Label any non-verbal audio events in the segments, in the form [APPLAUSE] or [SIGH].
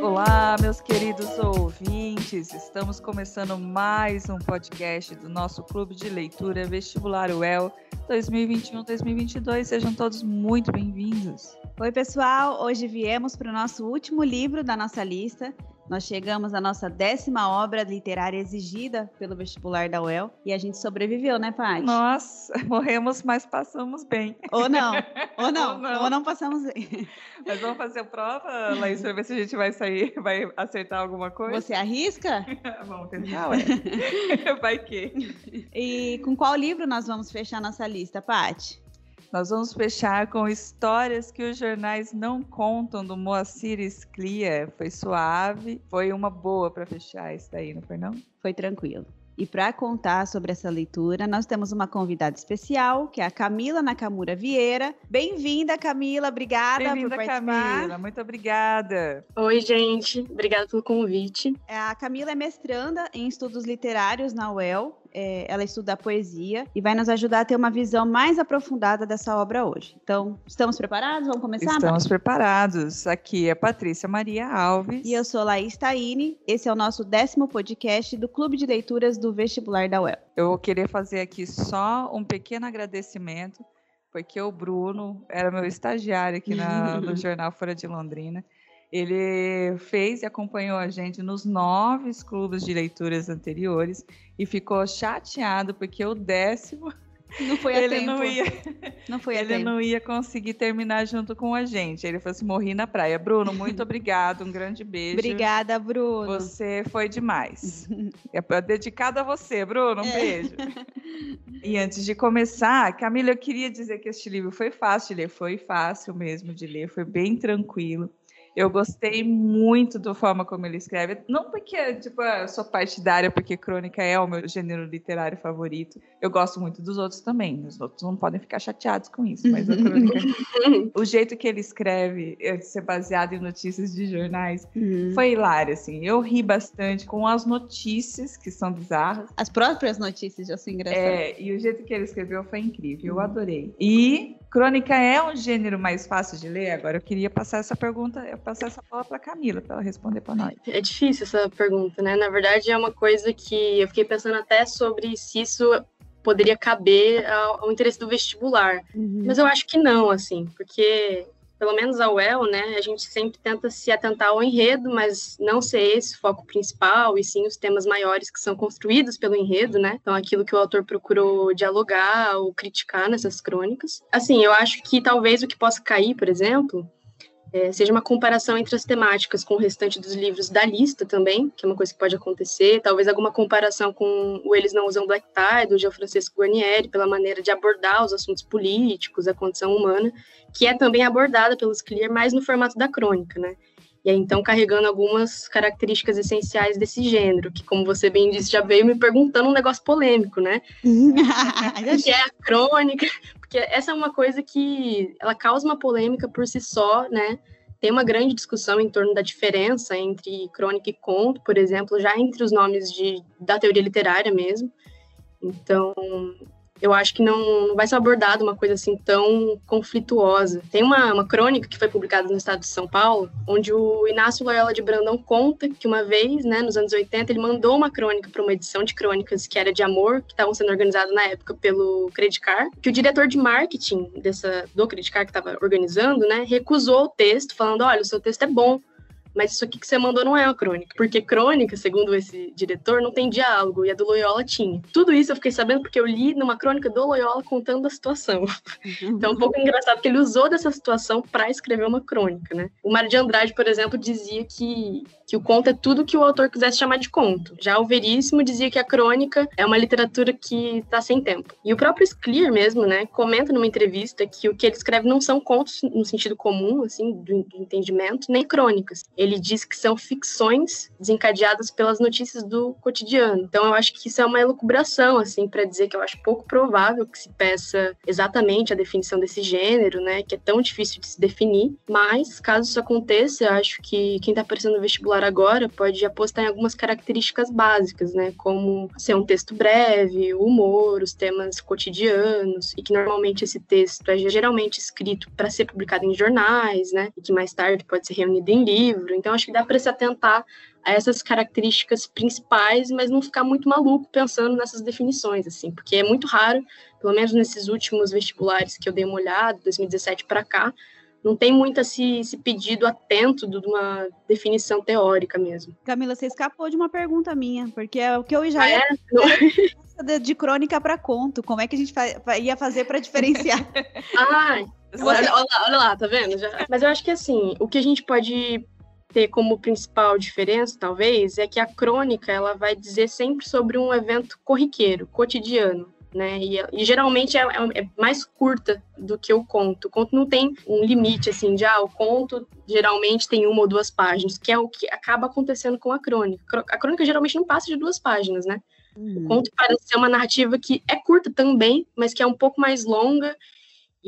Olá, meus queridos ouvintes. Estamos começando mais um podcast do nosso Clube de Leitura Vestibular UEL 2021-2022. Sejam todos muito bem-vindos. Oi, pessoal. Hoje viemos para o nosso último livro da nossa lista, nós chegamos à nossa décima obra literária exigida pelo vestibular da UEL e a gente sobreviveu, né, Paty? Nossa, [LAUGHS] morremos, mas passamos bem. Ou não, [LAUGHS] ou não, ou não, ou não passamos bem. Mas vamos fazer a prova, Laís, para ver se a gente vai sair, vai acertar alguma coisa? Você arrisca? [LAUGHS] vamos tentar, ué. vai que. E com qual livro nós vamos fechar nossa lista, Paty? Nós vamos fechar com histórias que os jornais não contam do Moacir Sclia. Foi suave, foi uma boa para fechar isso daí, não foi não? Foi tranquilo. E para contar sobre essa leitura, nós temos uma convidada especial, que é a Camila Nakamura Vieira. Bem-vinda, Camila. Obrigada Bem por participar. Camila. Muito obrigada. Oi, gente. Obrigada pelo convite. A Camila é mestranda em estudos literários na UEL é, ela estuda a poesia e vai nos ajudar a ter uma visão mais aprofundada dessa obra hoje. Então, estamos preparados? Vamos começar? Estamos preparados. Aqui é Patrícia Maria Alves. E eu sou Laís Taine. Esse é o nosso décimo podcast do Clube de Leituras do Vestibular da UEL. Eu queria fazer aqui só um pequeno agradecimento, porque o Bruno era meu estagiário aqui na, no [LAUGHS] jornal Fora de Londrina. Ele fez e acompanhou a gente nos nove clubes de leituras anteriores e ficou chateado porque o décimo não foi a ele tempo. não ia não foi a ele tempo. não ia conseguir terminar junto com a gente. Ele falou assim: morri na praia. Bruno, muito [LAUGHS] obrigado, um grande beijo. Obrigada, Bruno. Você foi demais. [LAUGHS] é dedicado a você, Bruno. Um é. beijo. [LAUGHS] e antes de começar, Camila, eu queria dizer que este livro foi fácil de ler, foi fácil mesmo de ler, foi bem tranquilo. Eu gostei muito da forma como ele escreve. Não porque, tipo, eu sou partidária, porque crônica é o meu gênero literário favorito. Eu gosto muito dos outros também. Os outros não podem ficar chateados com isso, mas a crônica. [LAUGHS] o jeito que ele escreve, de ser baseado em notícias de jornais, uhum. foi hilário, assim. Eu ri bastante com as notícias, que são bizarras. As próprias notícias já são engraçadas. É, e o jeito que ele escreveu foi incrível. Eu adorei. E crônica é um gênero mais fácil de ler? Agora eu queria passar essa pergunta passar essa palavra para Camila, para ela responder para nós. É difícil essa pergunta, né? Na verdade, é uma coisa que eu fiquei pensando até sobre se isso poderia caber ao, ao interesse do vestibular. Uhum. Mas eu acho que não, assim, porque pelo menos a UEL, né, a gente sempre tenta se atentar ao enredo, mas não ser esse o foco principal, e sim os temas maiores que são construídos pelo enredo, né? Então, aquilo que o autor procurou dialogar ou criticar nessas crônicas. Assim, eu acho que talvez o que possa cair, por exemplo, é, seja uma comparação entre as temáticas com o restante dos livros da lista também, que é uma coisa que pode acontecer, talvez alguma comparação com o Eles Não Usam Black Tie, do Francisco Guarnieri, pela maneira de abordar os assuntos políticos, a condição humana, que é também abordada pelos Clear, mais no formato da crônica, né? E aí, então, carregando algumas características essenciais desse gênero, que, como você bem disse, já veio me perguntando um negócio polêmico, né? [LAUGHS] que é a crônica, porque essa é uma coisa que ela causa uma polêmica por si só, né? Tem uma grande discussão em torno da diferença entre crônica e conto, por exemplo, já entre os nomes de, da teoria literária mesmo. Então, eu acho que não, não vai ser abordada uma coisa assim tão conflituosa. Tem uma, uma crônica que foi publicada no estado de São Paulo, onde o Inácio Loyola de Brandão conta que uma vez, né, nos anos 80, ele mandou uma crônica para uma edição de crônicas que era de amor, que estavam sendo organizadas na época pelo Credicar, que o diretor de marketing dessa, do Credicar que estava organizando, né, recusou o texto, falando, olha, o seu texto é bom, mas isso aqui que você mandou não é uma crônica. Porque crônica, segundo esse diretor, não tem diálogo, e a do Loyola tinha. Tudo isso eu fiquei sabendo porque eu li numa crônica do Loyola contando a situação. então é um pouco engraçado, porque ele usou dessa situação para escrever uma crônica, né? O Mário de Andrade, por exemplo, dizia que, que o conto é tudo que o autor quisesse chamar de conto. Já o Veríssimo dizia que a crônica é uma literatura que está sem tempo. E o próprio Sclear mesmo, né, comenta numa entrevista que o que ele escreve não são contos no sentido comum, assim, do, do entendimento, nem crônicas. Ele ele diz que são ficções desencadeadas pelas notícias do cotidiano. Então eu acho que isso é uma elucubração, assim, para dizer que eu acho pouco provável que se peça exatamente a definição desse gênero, né, que é tão difícil de se definir. Mas caso isso aconteça, eu acho que quem está aparecendo no vestibular agora pode apostar em algumas características básicas, né, como ser um texto breve, o humor, os temas cotidianos, e que normalmente esse texto é geralmente escrito para ser publicado em jornais, né, e que mais tarde pode ser reunido em livro. Então acho que dá para se atentar a essas características principais, mas não ficar muito maluco pensando nessas definições, assim, porque é muito raro, pelo menos nesses últimos vestibulares que eu dei uma olhada, 2017 para cá, não tem muito esse, esse pedido atento de uma definição teórica mesmo. Camila, você escapou de uma pergunta minha, porque é o que eu já ah, é? [LAUGHS] de crônica para conto. Como é que a gente ia fazer para diferenciar? [LAUGHS] ah, olha, olha, olha, lá, tá vendo? Já... Mas eu acho que assim, o que a gente pode ter como principal diferença, talvez, é que a crônica ela vai dizer sempre sobre um evento corriqueiro, cotidiano. Né? E, e geralmente é, é, é, mais curta do que o conto. O conto não tem um limite assim de ah, o conto geralmente tem uma ou duas páginas, que é o que acaba acontecendo com a crônica. A crônica geralmente não passa de duas páginas, né? Uhum. O conto parece ser uma narrativa que é curta também, mas que é um pouco mais longa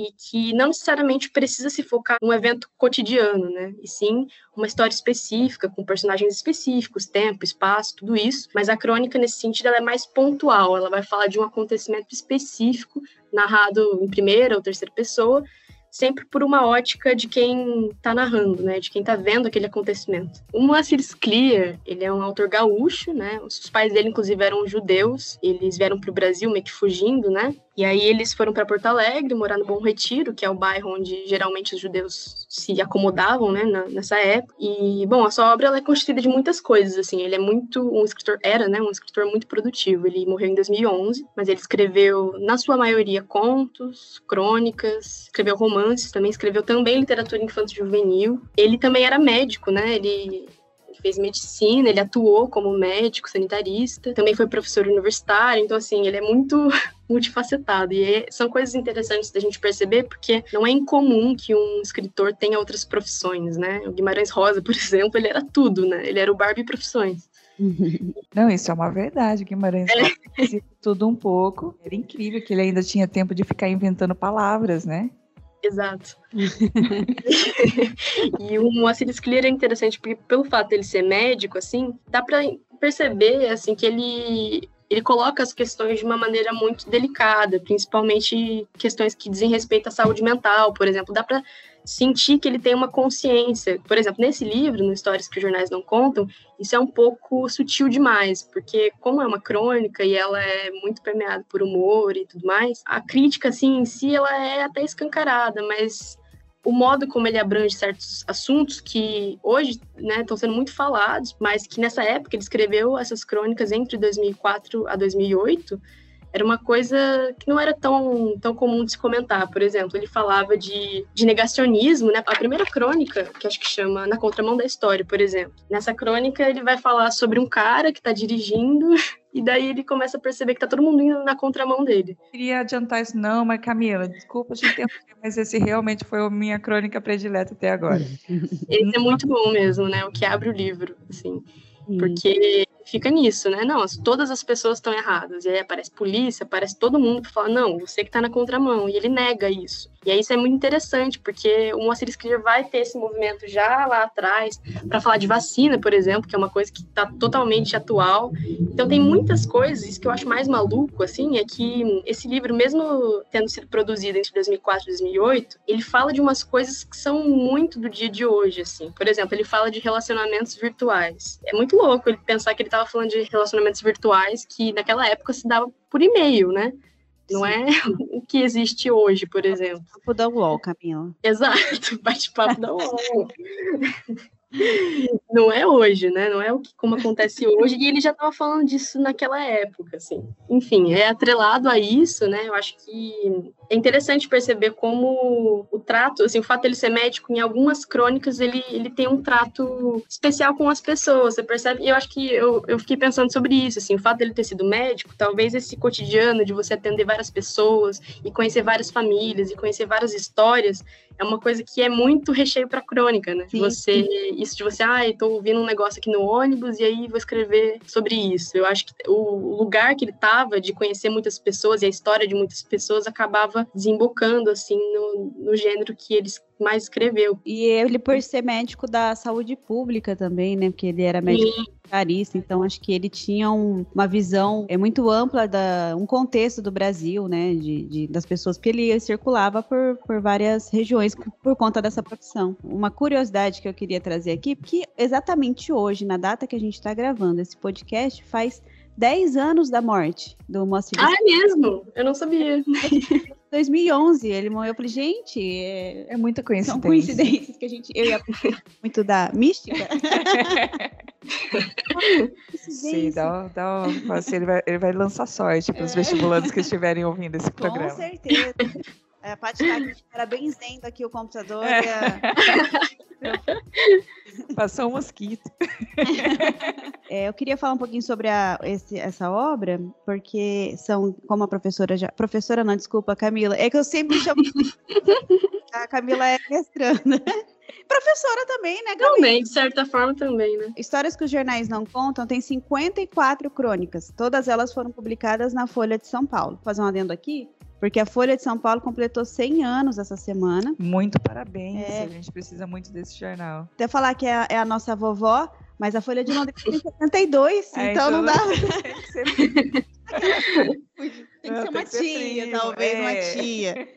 e que não necessariamente precisa se focar num evento cotidiano, né? E sim uma história específica, com personagens específicos, tempo, espaço, tudo isso. Mas a crônica, nesse sentido, ela é mais pontual, ela vai falar de um acontecimento específico, narrado em primeira ou terceira pessoa, sempre por uma ótica de quem está narrando, né, de quem está vendo aquele acontecimento. O Moacir Scliar, ele é um autor gaúcho, né, os pais dele inclusive eram judeus, eles vieram para o Brasil meio que fugindo, né, e aí eles foram para Porto Alegre, morar no Bom Retiro, que é o bairro onde geralmente os judeus se acomodavam, né, nessa época. E, bom, a sua obra ela é constituída de muitas coisas, assim. Ele é muito um escritor era, né, um escritor muito produtivo. Ele morreu em 2011, mas ele escreveu na sua maioria contos, crônicas, escreveu romances, também escreveu também literatura infantil juvenil. Ele também era médico, né? Ele fez medicina, ele atuou como médico, sanitarista, também foi professor universitário, então assim, ele é muito [LAUGHS] multifacetado e é, são coisas interessantes da gente perceber porque não é incomum que um escritor tenha outras profissões, né? O Guimarães Rosa, por [LAUGHS] exemplo, ele era tudo, né? Ele era o Barbie profissões. [LAUGHS] Não, isso é uma verdade. Guimarães é. tudo um pouco. Era incrível que ele ainda tinha tempo de ficar inventando palavras, né? Exato. [LAUGHS] e o Moacir Scler é interessante porque pelo fato dele ser médico, assim, dá para perceber, assim, que ele ele coloca as questões de uma maneira muito delicada, principalmente questões que dizem respeito à saúde mental, por exemplo. Dá para sentir que ele tem uma consciência. Por exemplo, nesse livro, no Histórias que os Jornais Não Contam, isso é um pouco sutil demais, porque como é uma crônica e ela é muito permeada por humor e tudo mais, a crítica, assim, em si, ela é até escancarada, mas o modo como ele abrange certos assuntos que hoje né, estão sendo muito falados, mas que nessa época ele escreveu essas crônicas entre 2004 a 2008, era uma coisa que não era tão, tão comum de se comentar. Por exemplo, ele falava de, de negacionismo, né? A primeira crônica, que acho que chama Na Contramão da História, por exemplo. Nessa crônica, ele vai falar sobre um cara que está dirigindo [LAUGHS] e daí ele começa a perceber que tá todo mundo indo na contramão dele. Queria adiantar isso não, mas Camila, desculpa te interromper, mas esse realmente foi a minha crônica predileta até agora. Esse é muito bom mesmo, né? O que abre o livro, assim. Porque fica nisso, né? Não, todas as pessoas estão erradas. E aí aparece polícia, aparece todo mundo para falar, não, você que tá na contramão. E ele nega isso. E aí isso é muito interessante, porque o Moacir Scler vai ter esse movimento já lá atrás para falar de vacina, por exemplo, que é uma coisa que está totalmente atual. Então tem muitas coisas, que eu acho mais maluco, assim, é que esse livro, mesmo tendo sido produzido entre 2004 e 2008, ele fala de umas coisas que são muito do dia de hoje, assim. Por exemplo, ele fala de relacionamentos virtuais. É muito louco ele pensar que ele estava falando de relacionamentos virtuais que naquela época se dava por e-mail, né? Não é [LAUGHS] o que existe hoje, por exemplo. Bate-papo da UOL, Camila. Exato, [LAUGHS] bate-papo da [LAUGHS] UOL. não é hoje, né? Não é o que como acontece hoje. E ele já estava falando disso naquela época, assim. Enfim, é atrelado a isso, né? Eu acho que é interessante perceber como o trato, assim, o fato dele ser médico, em algumas crônicas, ele, ele tem um trato especial com as pessoas, você percebe? E eu acho que eu, eu fiquei pensando sobre isso, assim, o fato dele ter sido médico, talvez esse cotidiano de você atender várias pessoas e conhecer várias famílias e conhecer várias histórias, é uma coisa que é muito recheio para crônica, né? Sim. Você, isso de você, ah, estou ouvindo um negócio aqui no ônibus e aí vou escrever sobre isso. Eu acho que o lugar que ele estava de conhecer muitas pessoas e a história de muitas pessoas acabava desembocando assim no, no gênero que eles mais escreveu. E ele, por ser médico da saúde pública também, né? Porque ele era médico carista, então acho que ele tinha um, uma visão é muito ampla da um contexto do Brasil, né? De, de, das pessoas, porque ele circulava por, por várias regiões por conta dessa profissão. Uma curiosidade que eu queria trazer aqui, porque exatamente hoje, na data que a gente está gravando esse podcast, faz 10 anos da morte do Moacir. Ah, é mesmo? Eu não sabia. [LAUGHS] 2011 ele morreu. Eu falei, gente, é, é muita coincidência. São coincidências que a gente. Eu ia muito da mística. [LAUGHS] Sim, dá, dá assim, ele, vai, ele vai lançar sorte para os é. vestibulantes que estiverem ouvindo esse programa. Com certeza. É, a Paty tá aqui parabénsendo aqui o computador. É. [LAUGHS] Passou um mosquito. É, eu queria falar um pouquinho sobre a, esse, essa obra, porque são, como a professora já. Professora, não, desculpa, Camila. É que eu sempre chamo. [LAUGHS] a Camila é mestranda. Professora também, né, Camila? Também, de certa forma também, né? Histórias que os jornais não contam tem 54 crônicas. Todas elas foram publicadas na Folha de São Paulo. Vou fazer um adendo aqui porque a Folha de São Paulo completou 100 anos essa semana. Muito parabéns, é. a gente precisa muito desse jornal. Até falar que é a, é a nossa vovó, mas a Folha de Londres tem 72, é, então, então não dá. [LAUGHS] Tem que ser, uma tia, talvez, é. uma tia.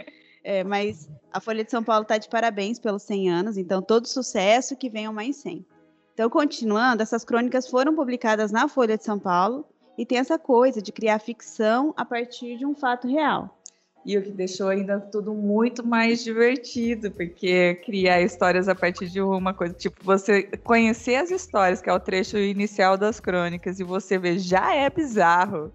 É, mas a Folha de São Paulo está de parabéns pelos 100 anos, então todo sucesso que venham mais 100. Então, continuando, essas crônicas foram publicadas na Folha de São Paulo e tem essa coisa de criar ficção a partir de um fato real. E o que deixou ainda tudo muito mais divertido, porque criar histórias a partir de uma coisa, tipo, você conhecer as histórias, que é o trecho inicial das crônicas, e você ver, já é bizarro,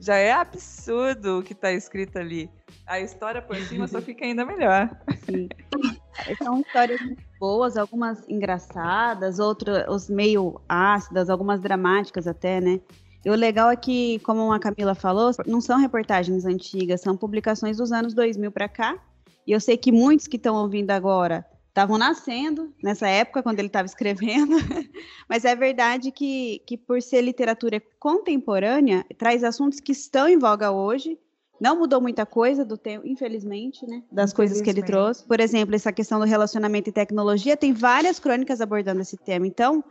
já é absurdo o que está escrito ali. A história por cima só fica ainda melhor. Sim. São histórias boas, algumas engraçadas, outras meio ácidas, algumas dramáticas até, né? E o legal é que, como a Camila falou, não são reportagens antigas, são publicações dos anos 2000 para cá. E eu sei que muitos que estão ouvindo agora estavam nascendo nessa época, quando ele estava escrevendo. [LAUGHS] Mas é verdade que, que, por ser literatura contemporânea, traz assuntos que estão em voga hoje. Não mudou muita coisa do tempo, infelizmente, né? Das coisas que ele trouxe. Por exemplo, essa questão do relacionamento e tecnologia, tem várias crônicas abordando esse tema. Então,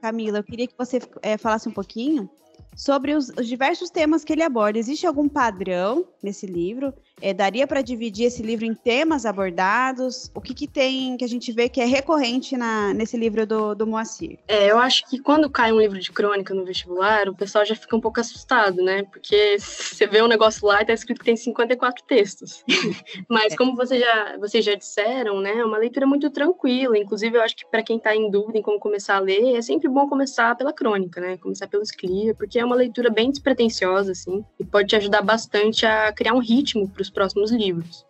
Camila, eu queria que você é, falasse um pouquinho sobre os, os, diversos temas que ele aborda. Existe algum padrão nesse livro? É, daria para dividir esse livro em temas abordados? O que, que tem que a gente vê que é recorrente na, nesse livro do, do Moacir? É, eu acho que quando cai um livro de crônica no vestibular, o pessoal já fica um pouco assustado, né? Porque [LAUGHS] você vê um negócio lá e tá escrito que tem 54 textos. [LAUGHS] Mas é. como você já, vocês já disseram, né? É uma leitura muito tranquila. Inclusive, eu acho que para quem está em dúvida em como começar a ler, é sempre bom começar pela crônica, né? Começar pelos clear, porque é uma leitura bem despretensiosa, assim, e pode te ajudar bastante a criar um ritmo para os próximos livros.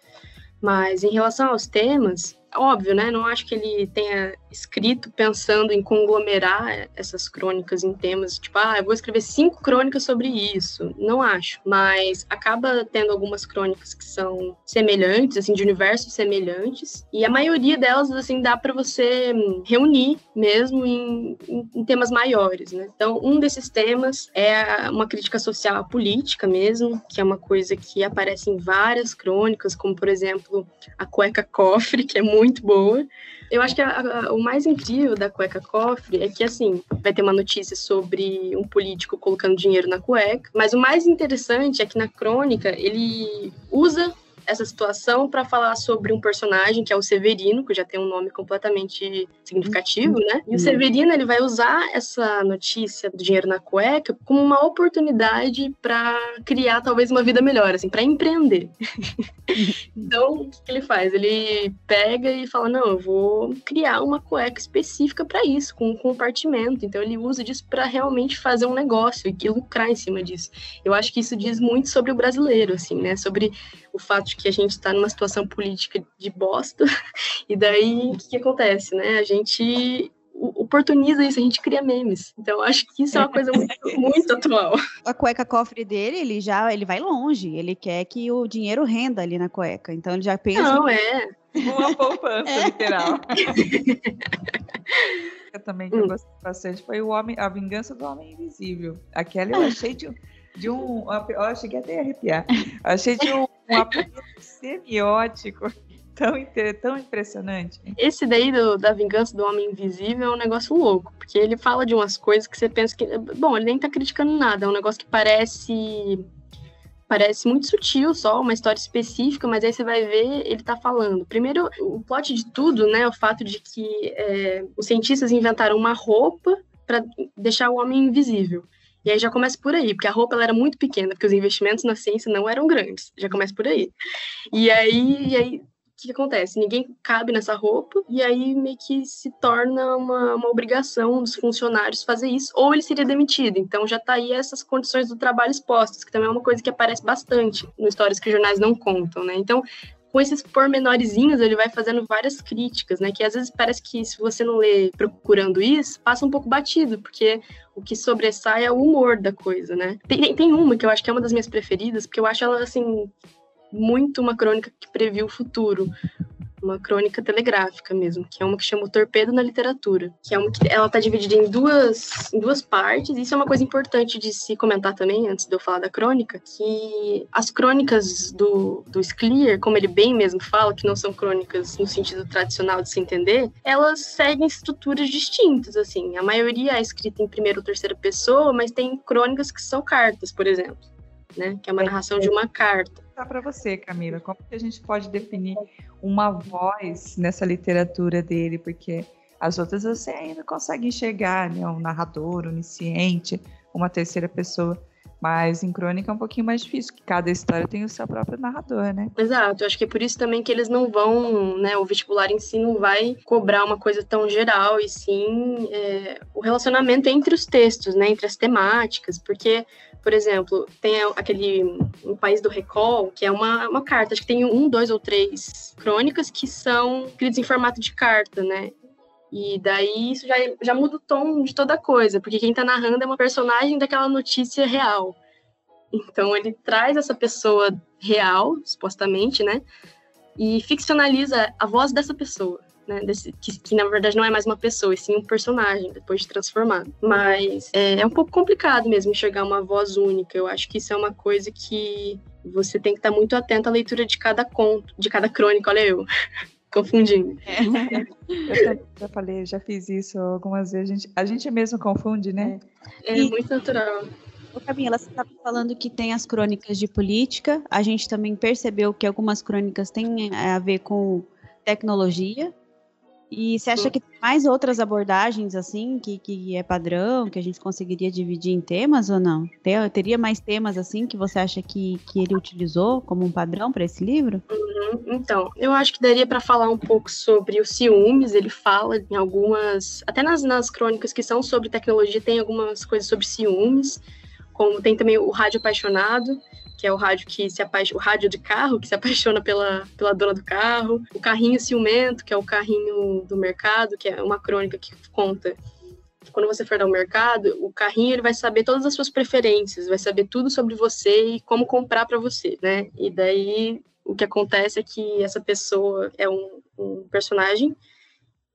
Mas em relação aos temas, óbvio, né? Não acho que ele tenha escrito pensando em conglomerar essas crônicas em temas, tipo, ah, eu vou escrever cinco crônicas sobre isso. Não acho, mas acaba tendo algumas crônicas que são semelhantes, assim, de universos semelhantes, e a maioria delas, assim, dá para você reunir mesmo em, em, em, temas maiores, né? Então, um desses temas é uma crítica social à política mesmo, que é uma coisa que aparece em várias crônicas, como, por exemplo, a cueca cofre, que é muito muito boa. Eu acho que a, a, o mais incrível da cueca cofre é que, assim, vai ter uma notícia sobre um político colocando dinheiro na cueca, mas o mais interessante é que na crônica ele usa essa situação para falar sobre um personagem que é o Severino, que já tem um nome completamente significativo, né? E o uhum. Severino ele vai usar essa notícia do dinheiro na cueca como uma oportunidade para criar talvez uma vida melhor, assim, para empreender. [LAUGHS] então, o que ele faz? Ele pega e fala: "Não, eu vou criar uma cueca específica para isso, com um compartimento". Então, ele usa disso para realmente fazer um negócio e lucrar em cima disso. Eu acho que isso diz muito sobre o brasileiro, assim, né? Sobre o fato de acho que a gente está numa situação política de bosta, [LAUGHS] e daí o que, que acontece, né? A gente oportuniza isso, a gente cria memes. Então, acho que isso é uma coisa muito, [LAUGHS] muito atual. A cueca cofre dele, ele já ele vai longe. Ele quer que o dinheiro renda ali na cueca. Então, ele já pensa. Não, é. Uma poupança, [LAUGHS] é. literal. eu também que eu hum. gostei bastante foi o homem, a vingança do homem invisível. Aquela eu achei de, de um. Eu cheguei até a arrepiar. Eu achei de um, um semiótico [LAUGHS] tão, tão impressionante. Esse daí do, da vingança do homem invisível é um negócio louco, porque ele fala de umas coisas que você pensa que. Bom, ele nem tá criticando nada, é um negócio que parece. Parece muito sutil só, uma história específica, mas aí você vai ver ele tá falando. Primeiro, o plot de tudo, né? O fato de que é, os cientistas inventaram uma roupa para deixar o homem invisível. E aí já começa por aí, porque a roupa ela era muito pequena, porque os investimentos na ciência não eram grandes. Já começa por aí. E aí, e aí que, que acontece? Ninguém cabe nessa roupa, e aí meio que se torna uma, uma obrigação dos funcionários fazer isso, ou ele seria demitido. Então já tá aí essas condições do trabalho expostas, que também é uma coisa que aparece bastante no histórias que os jornais não contam, né? Então, com esses pormenorizinhos, ele vai fazendo várias críticas, né? Que às vezes parece que se você não lê procurando isso, passa um pouco batido, porque o que sobressai é o humor da coisa, né? Tem, tem uma que eu acho que é uma das minhas preferidas, porque eu acho ela, assim, muito uma crônica que previu o futuro, uma crônica telegráfica mesmo, que é uma que chama o Torpedo na Literatura, que é uma que ela está dividida em duas, em duas partes. Isso é uma coisa importante de se comentar também, antes de eu falar da crônica, que as crônicas do, do Sclier, como ele bem mesmo fala, que não são crônicas no sentido tradicional de se entender, elas seguem estruturas distintas, assim. A maioria é escrita em primeira ou terceira pessoa, mas tem crônicas que são cartas, por exemplo, né? Que é uma narração de uma carta para você, Camila, como que a gente pode definir uma voz nessa literatura dele? Porque as outras você ainda consegue enxergar, né? Um narrador, onisciente, uma terceira pessoa. Mas em crônica é um pouquinho mais difícil, que cada história tem o seu próprio narrador, né? Exato, acho que é por isso também que eles não vão, né? O vestibular em si não vai cobrar uma coisa tão geral, e sim é, o relacionamento entre os textos, né? Entre as temáticas, porque por exemplo, tem aquele o País do Recall, que é uma, uma carta, acho que tem um, dois ou três crônicas que são escritas em formato de carta, né? E daí isso já, já muda o tom de toda coisa, porque quem tá narrando é uma personagem daquela notícia real. Então ele traz essa pessoa real, supostamente, né? E ficcionaliza a voz dessa pessoa né? Desse, que, que, na verdade não é mais uma pessoa, e sim um personagem, depois de transformado. Mas é, é um pouco complicado mesmo enxergar uma voz única. Eu acho que isso é uma coisa que você tem que estar muito atento à leitura de cada conto, de cada crônica. Olha eu. [LAUGHS] Confundindo. É. Eu já falei, já fiz isso algumas vezes. A gente, a gente mesmo confunde, né? É, é e... muito natural. Camila, você estava falando que tem as crônicas de política. A gente também percebeu que algumas crônicas têm é, a ver com tecnologia. E você acha que tem mais outras abordagens, assim, que, que é padrão, que a gente conseguiria dividir em temas ou não? teria mais temas, assim, que você acha que, que ele utilizou como um padrão para esse livro? Uhum. Então, eu acho que daria para falar um pouco sobre os ciúmes. Ele fala em algumas. Até nas, nas crônicas que são sobre tecnologia, tem algumas coisas sobre ciúmes. Como tem também o Rádio Apaixonado, que é o rádio que se apaixona, o rádio de carro que se apaixona pela, pela dona do carro, o carrinho ciumento, que é o carrinho do mercado, que é uma crônica que conta quando você for ao mercado, o carrinho ele vai saber todas as suas preferências, vai saber tudo sobre você e como comprar para você, né? E daí o que acontece é que essa pessoa é um, um personagem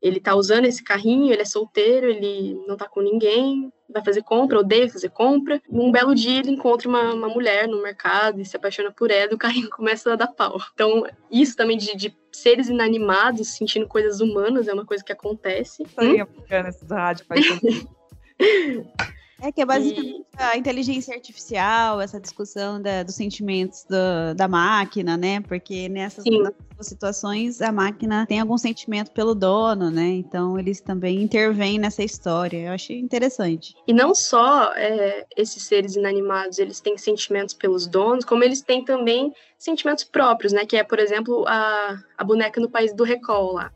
ele tá usando esse carrinho, ele é solteiro, ele não tá com ninguém, vai fazer compra, odeia fazer compra. Um belo dia ele encontra uma, uma mulher no mercado e se apaixona por ela e o carrinho [LAUGHS] começa a dar pau. Então, isso também de, de seres inanimados sentindo coisas humanas é uma coisa que acontece. Hum? bacana esse rádio, [LAUGHS] É que é basicamente e... a inteligência artificial, essa discussão da, dos sentimentos do, da máquina, né? Porque nessas, nessas, situações a máquina tem algum sentimento pelo dono, né? Então eles também intervêm nessa história. Eu achei interessante. E não só é, esses seres inanimados, eles têm sentimentos pelos donos, como eles têm também sentimentos próprios, né? Que é, por exemplo, a, a boneca no país do Recall lá.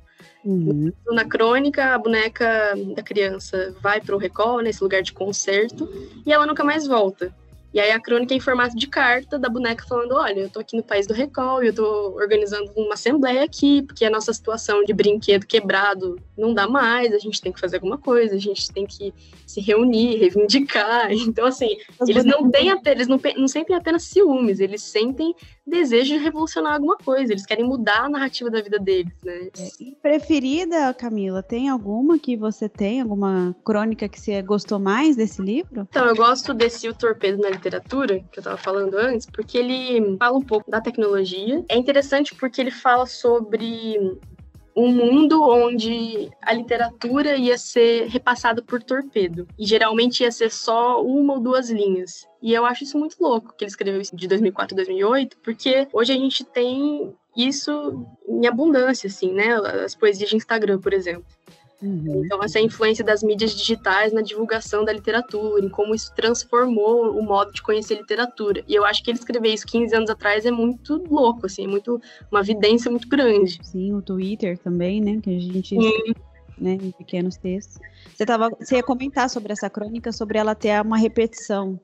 Uhum. Na crônica, a boneca da criança vai para o recall, nesse lugar de concerto, e ela nunca mais volta. E aí a crônica é em formato de carta da boneca falando: olha, eu tô aqui no país do recall, eu tô organizando uma assembleia aqui, porque a nossa situação de brinquedo quebrado não dá mais, a gente tem que fazer alguma coisa, a gente tem que se reunir, reivindicar. [LAUGHS] Então, assim, eles não têm eles não, não sentem apenas ciúmes, eles sentem desejo de revolucionar alguma coisa, eles querem mudar a narrativa da vida deles, né? É, e preferida, Camila, tem alguma que você tem, alguma crônica que você gostou mais desse livro? Então, eu gosto desse O Torpedo na Literatura, que eu tava falando antes, porque ele fala um pouco da tecnologia. É interessante porque ele fala sobre um mundo onde a literatura ia ser repassada por torpedo. E geralmente ia ser só uma ou duas linhas. E eu acho isso muito louco que ele escreveu isso de 2004 a 2008, porque hoje a gente tem isso em abundância, assim, né? As poesias de Instagram, por exemplo. Uhum. Então, essa influência das mídias digitais na divulgação da literatura, em como isso transformou o modo de conhecer literatura. E eu acho que ele escrever isso 15 anos atrás é muito louco, assim, é muito, uma evidência muito grande. Sim, o Twitter também, né, que a gente... Né, em pequenos textos. Você, tava, você ia comentar sobre essa crônica, sobre ela ter uma repetição.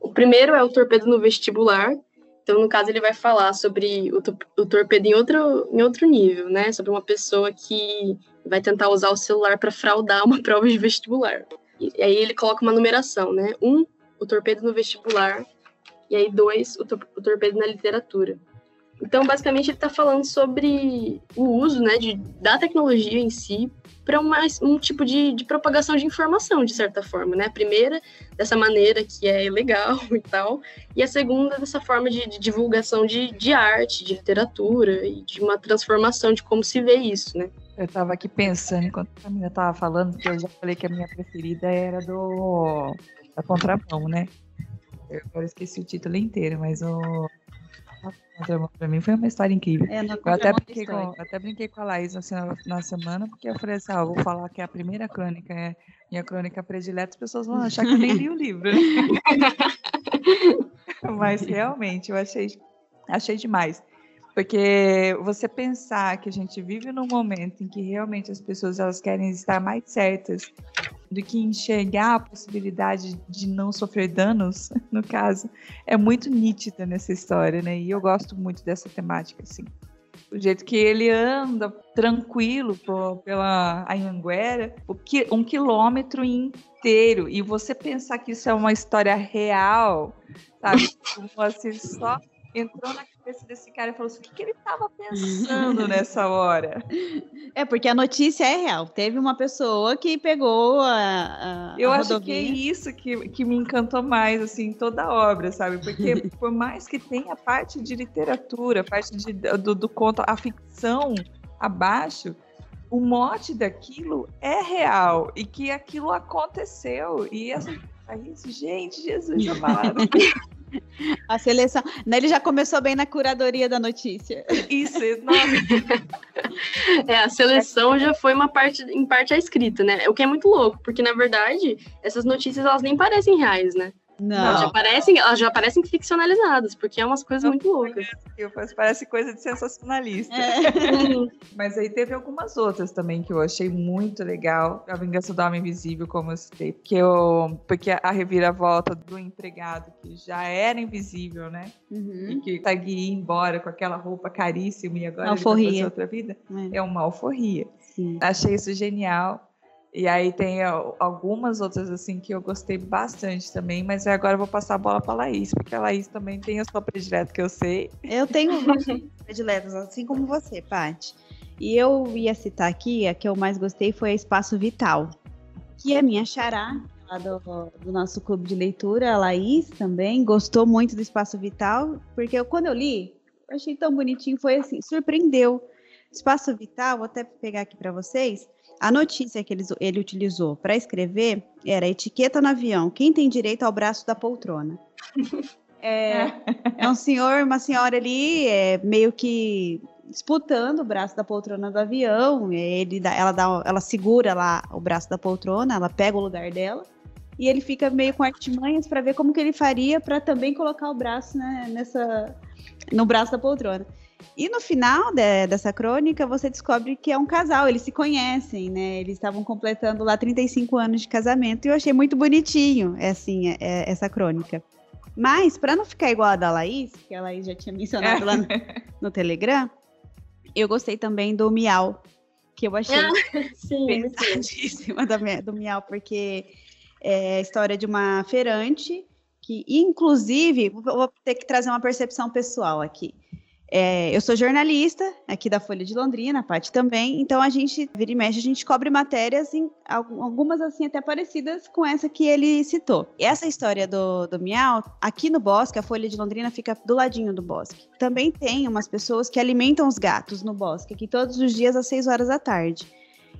O primeiro é o Torpedo no Vestibular, então, no caso, ele vai falar sobre o, o torpedo em outro, em outro nível, né? Sobre uma pessoa que vai tentar usar o celular para fraudar uma [LAUGHS] prova de vestibular. E, aí ele coloca uma numeração, né? Um, o torpedo no vestibular, e aí dois, o, tor o torpedo na literatura. Então, basicamente, ele está falando sobre o uso né, de, da tecnologia em si para um tipo de, de, propagação de informação, de certa forma, né? A primeira, dessa maneira que é legal [LAUGHS] e tal, e a segunda, dessa forma de, de divulgação de, de arte, de literatura e de uma transformação de como se vê isso, né? Eu estava aqui pensando, enquanto a menina estava falando, que eu já falei que a minha preferida era do da contramão, né? Eu agora esqueci o título inteiro, mas o para mim foi uma história incrível. É, eu até brinquei, com, até brinquei com a Laís na, na semana, porque eu falei assim: ah, eu vou falar que é a primeira crônica é minha crônica predileta, as pessoas vão achar que eu nem li o livro. [LAUGHS] Mas realmente, eu achei, achei demais. Porque você pensar que a gente vive num momento em que realmente as pessoas elas querem estar mais certas do que enxergar a possibilidade de não sofrer danos, [LAUGHS] no caso, é muito nítida nessa história, né? E eu gosto muito dessa temática, assim. O jeito que ele anda tranquilo por, pela Anhanguera, um quilômetro inteiro, e você pensar que isso é uma história real, sabe? Como [LAUGHS] assim, só entrou na cabeça desse cara e falou assim: o que, que ele estava pensando [LAUGHS] nessa hora? É, porque a notícia é real. Teve uma pessoa que pegou a. a Eu a acho que é isso que, que me encantou mais, assim, toda a obra, sabe? Porque [LAUGHS] por mais que tenha parte de literatura, parte de, do, do conto, a ficção abaixo, o mote daquilo é real e que aquilo aconteceu. E essa. Isso, gente, Jesus amado. [LAUGHS] [LAUGHS] A seleção. Né, ele já começou bem na curadoria da notícia. Isso, nossa. [LAUGHS] É, a seleção já foi uma parte, em parte a escrita, né? O que é muito louco, porque na verdade essas notícias elas nem parecem reais, né? Não. Elas já parecem, elas já parecem ficcionalizadas, porque é umas coisas muito loucas. Parece coisa de sensacionalista. É. [LAUGHS] Mas aí teve algumas outras também que eu achei muito legal. A Vingança do Homem Invisível, como eu citei. Porque, eu, porque a reviravolta do empregado, que já era invisível, né? Uhum. E que consegue ir embora com aquela roupa caríssima e agora alforria. ele outra vida. É, é uma alforria. Sim. Achei isso genial. E aí tem algumas outras assim que eu gostei bastante também, mas agora eu vou passar a bola para a Laís, porque a Laís também tem a sua predileta que eu sei. Eu tenho [LAUGHS] prediletas, assim como você, Paty. E eu ia citar aqui, a que eu mais gostei foi a Espaço Vital, que é minha xará, lá do, do, nosso clube de leitura, a Laís também gostou muito do Espaço Vital, porque eu, quando eu li, eu achei tão bonitinho, foi assim, surpreendeu. Espaço Vital, vou até pegar aqui para vocês, a notícia que ele, ele utilizou para escrever era etiqueta no avião. Quem tem direito ao braço da poltrona? [LAUGHS] É, é um senhor, uma senhora ali, é, meio que disputando o braço da poltrona do avião. Ele ela, dá, ela segura lá o braço da poltrona, ela pega o lugar dela e ele fica meio com artimanhas para ver como que ele faria para também colocar o braço né, nessa no braço da poltrona. E no final de, dessa crônica, você descobre que é um casal, eles se conhecem, né? Eles estavam completando lá 35 anos de casamento e eu achei muito bonitinho, é assim, é, é, essa crônica. Mas, para não ficar igual a da Laís, que a Laís já tinha mencionado lá no, no Telegram, eu gostei também do Miau, que eu achei ah, [LAUGHS] pesadíssima do Miau, porque é a história de uma feirante que, inclusive, vou ter que trazer uma percepção pessoal aqui. É, eu sou jornalista aqui da Folha de Londrina, a Paty também, então a gente, vira e mexe, a gente cobre matérias, em, algumas assim até parecidas com essa que ele citou. E essa história do, do Miau, aqui no bosque, a Folha de Londrina fica do ladinho do bosque. Também tem umas pessoas que alimentam os gatos no bosque, aqui todos os dias às 6 horas da tarde.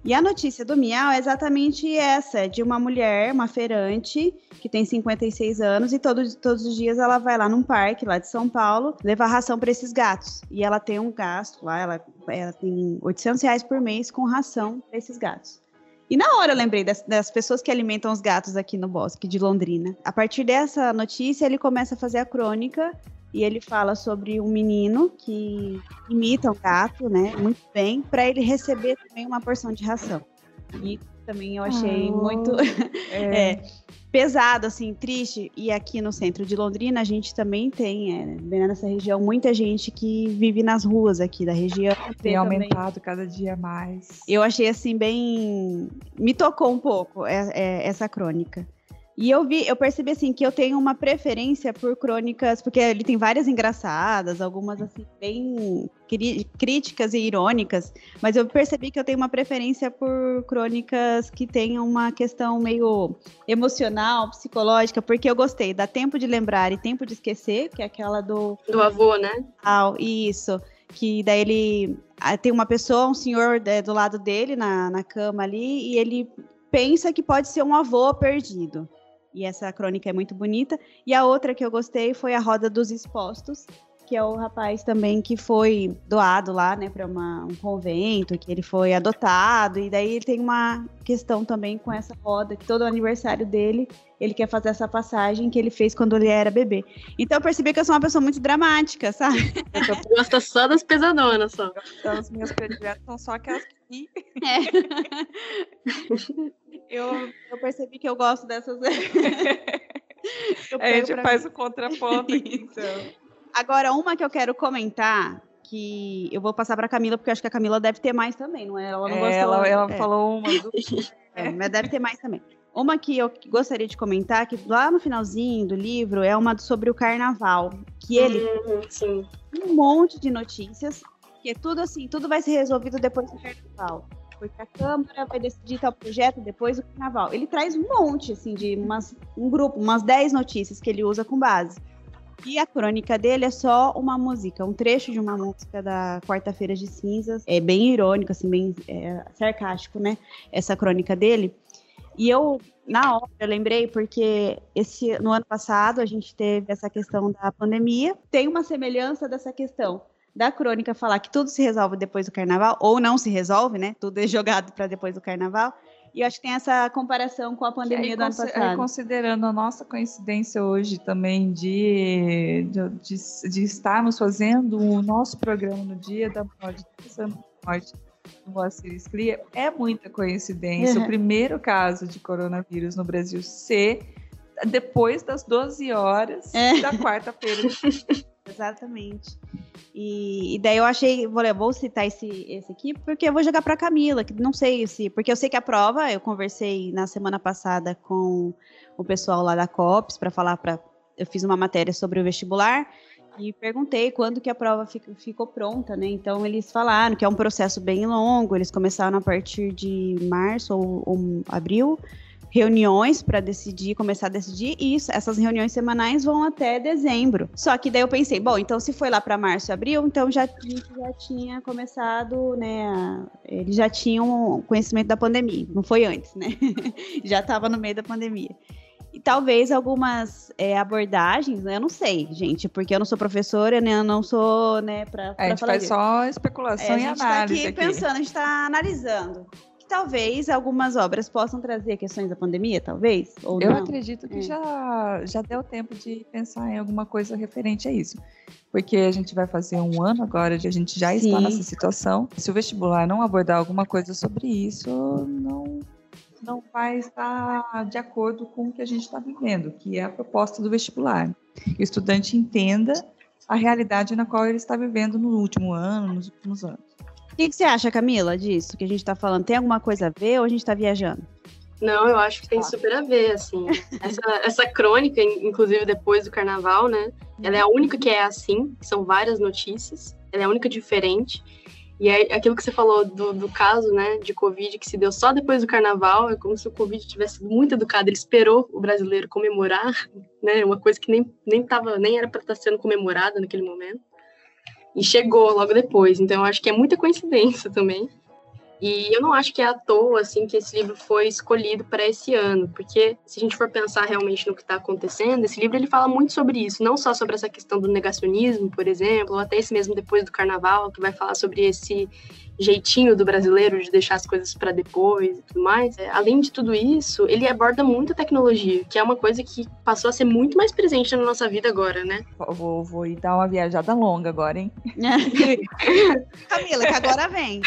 E a notícia do Miau é exatamente essa, de uma mulher, uma feirante, que tem 56 anos e todos, todos os dias ela vai lá num parque lá de São Paulo levar ração para esses gatos. E ela tem um gasto lá, ela, ela tem 800 reais por mês com ração para esses gatos. E na hora eu lembrei das, das, pessoas que alimentam os gatos aqui no bosque de Londrina. A partir dessa notícia, ele começa a fazer a crônica e ele fala sobre um menino que imita um gato, né, muito bem, para ele receber também uma porção de ração. E também eu achei oh, muito [LAUGHS] é. é, pesado, assim, triste. E aqui no centro de Londrina a gente também tem, é, bem nessa região, muita gente que vive nas ruas aqui da região. Tem aumentado cada dia mais. Eu achei assim bem, me tocou um pouco é, é essa crônica. E eu vi, eu percebi assim que eu tenho uma preferência por crônicas, porque ele tem várias engraçadas, algumas assim bem críticas e irônicas, mas eu percebi que eu tenho uma preferência por crônicas que tenham uma questão meio emocional, psicológica, porque eu gostei da Tempo de Lembrar e Tempo de Esquecer, que é aquela do do avô, né? Ah, isso que daí ele ah, tem uma pessoa, um senhor é, do lado dele na, na cama ali, e ele pensa que pode ser um avô perdido e essa crônica é muito bonita. E a outra que eu gostei foi a Roda dos Expostos, que é o rapaz também que foi doado lá, né, para um convento, que ele foi adotado, e daí ele tem uma questão também com essa roda, que todo aniversário dele, ele quer fazer essa passagem que ele fez quando ele era bebê. Então eu percebi que eu sou uma pessoa muito dramática, sabe? Eu gosto só das pesadonas, só. Então, as minhas prediletas são só aquelas que... É. [LAUGHS] Eu, eu percebi que eu gosto dessas. [LAUGHS] eu é, a gente faz mim. o contraponto aqui, [LAUGHS] então. Agora, uma que eu quero comentar, que eu vou passar para Camila, porque eu acho que a Camila deve ter mais também, não é? Ela não é, Ela, ela é. falou uma. Do... É, mas deve ter mais também. Uma que eu gostaria de comentar, que lá no finalzinho do livro, é uma sobre o carnaval. Que ele uhum, um monte de notícias, que é tudo assim, tudo vai ser resolvido depois do carnaval porque a Câmara vai decidir tal projeto depois do carnaval. Ele traz um monte, assim, de umas, um grupo, umas 10 notícias que ele usa com base. E a crônica dele é só uma música, um trecho de uma música da Quarta-feira de Cinzas. É bem irônico, assim, bem é, sarcástico, né? Essa crônica dele. E eu, na hora, eu lembrei porque esse, no ano passado a gente teve essa questão da pandemia. Tem uma semelhança dessa questão da crônica falar que tudo se resolve depois do carnaval, ou não se resolve, né? Tudo é jogado para depois do carnaval. E eu acho que tem essa comparação com a pandemia aí, do ano passado. Considerando a nossa coincidência hoje também de, de, de, de estarmos fazendo o nosso programa no dia da morte, na morte Moacir é muita coincidência. Uhum. O primeiro caso de coronavírus no Brasil ser depois das 12 horas é. da quarta-feira. [LAUGHS] Exatamente. E, e, daí eu achei, vou, vou citar esse, esse aqui, porque eu vou jogar para Camila, que não sei se, porque eu sei que a prova, eu conversei na semana passada com o pessoal lá da COPS para falar para, eu fiz uma matéria sobre o vestibular e perguntei quando que a prova fico, ficou pronta, né? Então eles falaram que é um processo bem longo, eles começaram a partir de março ou, ou abril reuniões para decidir, começar a decidir, e isso, essas reuniões semanais vão até dezembro. Só que daí eu pensei, bom, então se foi lá para março, abril, então já, já tinha começado, né? Eles já tinham conhecimento da pandemia, não foi antes, né? [LAUGHS] já estava no meio da pandemia. E talvez algumas é, abordagens, né? Eu não sei, gente, porque eu não sou professora, né? Eu não sou, né, para A gente faz disso. só especulação é, e análise. A gente está aqui, aqui pensando, a gente está analisando que talvez algumas obras possam trazer questões da pandemia, talvez? Ou Eu não? acredito que é. já, já deu tempo de pensar em alguma coisa referente a isso. Porque a gente vai fazer um ano agora, de a gente já Sim. está nessa situação. Se o vestibular não abordar alguma coisa sobre isso, não, não vai estar de acordo com o que a gente está vivendo, que é a proposta do vestibular. que o estudante entenda a realidade na qual ele está vivendo no último ano, nos últimos anos. O que, que você acha, Camila, disso que a gente está falando? Tem alguma coisa a ver ou a gente está viajando? Não, eu acho que tem super a ver, assim. Essa, essa crônica, inclusive depois do carnaval, né? Ela é a única que é assim, são várias notícias, ela é a única diferente. E é aquilo que você falou do, do, caso, né, de Covid, que se deu só depois do carnaval, é como se o Covid tivesse sido muito educado, ele esperou o brasileiro comemorar, né, uma coisa que nem, nem, tava, nem era para estar tá sendo comemorada naquele momento. E chegou logo depois, então eu acho que é muita coincidência também. E eu não acho que é à toa assim que esse livro foi escolhido para esse ano, porque se a gente for pensar realmente no que está acontecendo, esse livro ele fala muito sobre isso, não só sobre essa questão do negacionismo, por exemplo, ou até esse mesmo depois do Carnaval, que vai falar sobre esse jeitinho do brasileiro de deixar as coisas para depois e tudo mais. É, além de tudo isso, ele aborda muito a tecnologia, que é uma coisa que passou a ser muito mais presente na nossa vida agora, né? Vou, vou ir dar uma viajada longa agora, hein? [LAUGHS] Camila, que agora vem.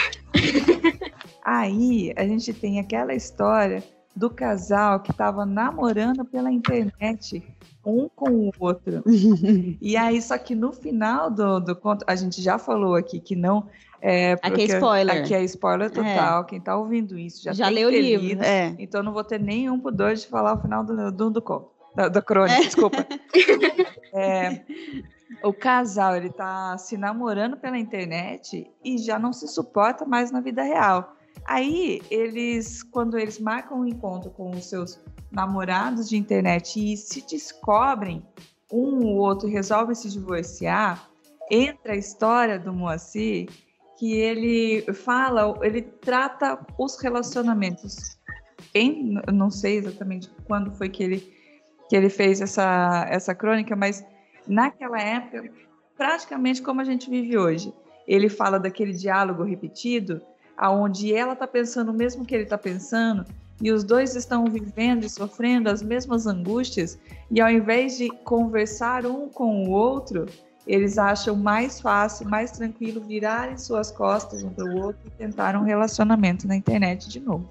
[LAUGHS] Aí a gente tem aquela história do casal que estava namorando pela internet um com o outro. [LAUGHS] e aí, só que no final do, do conto, a gente já falou aqui que não é, aqui é spoiler. Aqui é spoiler total. É. Quem está ouvindo isso já, já leu o livro. Lido, é. Então não vou ter nenhum pudor de falar o final do, do, do conto. Da, da [LAUGHS] crônica, é. desculpa. É, o casal ele tá se namorando pela internet e já não se suporta mais na vida real. Aí eles, quando eles marcam um encontro com os seus namorados de internet e se descobrem um ou outro resolve se divorciar, entra a história do Moacir que ele fala, ele trata os relacionamentos. Não sei exatamente quando foi que ele, que ele fez essa, essa crônica, mas naquela época, praticamente como a gente vive hoje. Ele fala daquele diálogo repetido, aonde ela está pensando o mesmo que ele está pensando, e os dois estão vivendo e sofrendo as mesmas angústias, e ao invés de conversar um com o outro, eles acham mais fácil, mais tranquilo virarem suas costas um para o outro e tentar um relacionamento na internet de novo.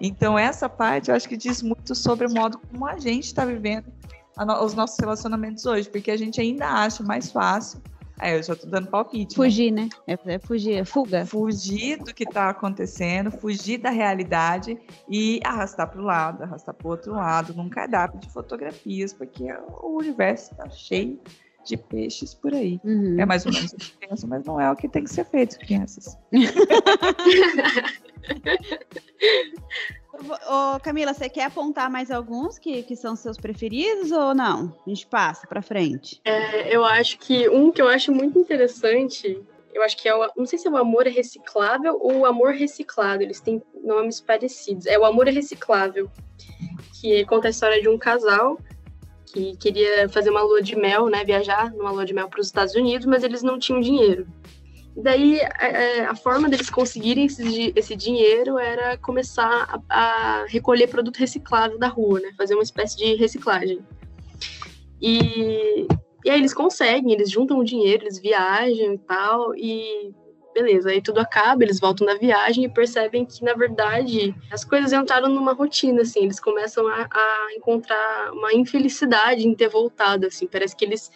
Então, essa parte eu acho que diz muito sobre o modo como a gente está vivendo no, os nossos relacionamentos hoje, porque a gente ainda acha mais fácil. Aí eu já estou dando palpite. Né? Fugir, né? né? É, é fugir, é fuga. Fugir do que está acontecendo, fugir da realidade e arrastar para o lado, arrastar para o outro lado, num cardápio de fotografias, porque o universo está cheio de peixes por aí. Uhum. É mais ou menos o que penso, mas não é o que tem que ser feito, crianças. [LAUGHS] Ô, Camila, você quer apontar mais alguns que, que são seus preferidos ou não? A gente passa para frente. É, eu acho que um que eu acho muito interessante, eu acho que é o, não sei se é o amor é reciclável ou o amor reciclado, eles têm nomes parecidos. É o amor é reciclável, que conta a história de um casal que queria fazer uma lua de mel, né, viajar numa lua de mel para os Estados Unidos, mas eles não tinham dinheiro. Daí a, a forma deles conseguirem esse, esse dinheiro era começar a, a, recolher produto reciclável da rua, né, fazer uma espécie de reciclagem. E, e aí eles conseguem, eles juntam o dinheiro, eles viajam e tal, e beleza, aí tudo acaba, eles voltam da viagem e percebem que, na verdade, as coisas entraram numa rotina, assim, eles começam a, a encontrar uma infelicidade em ter voltado, assim, parece que eles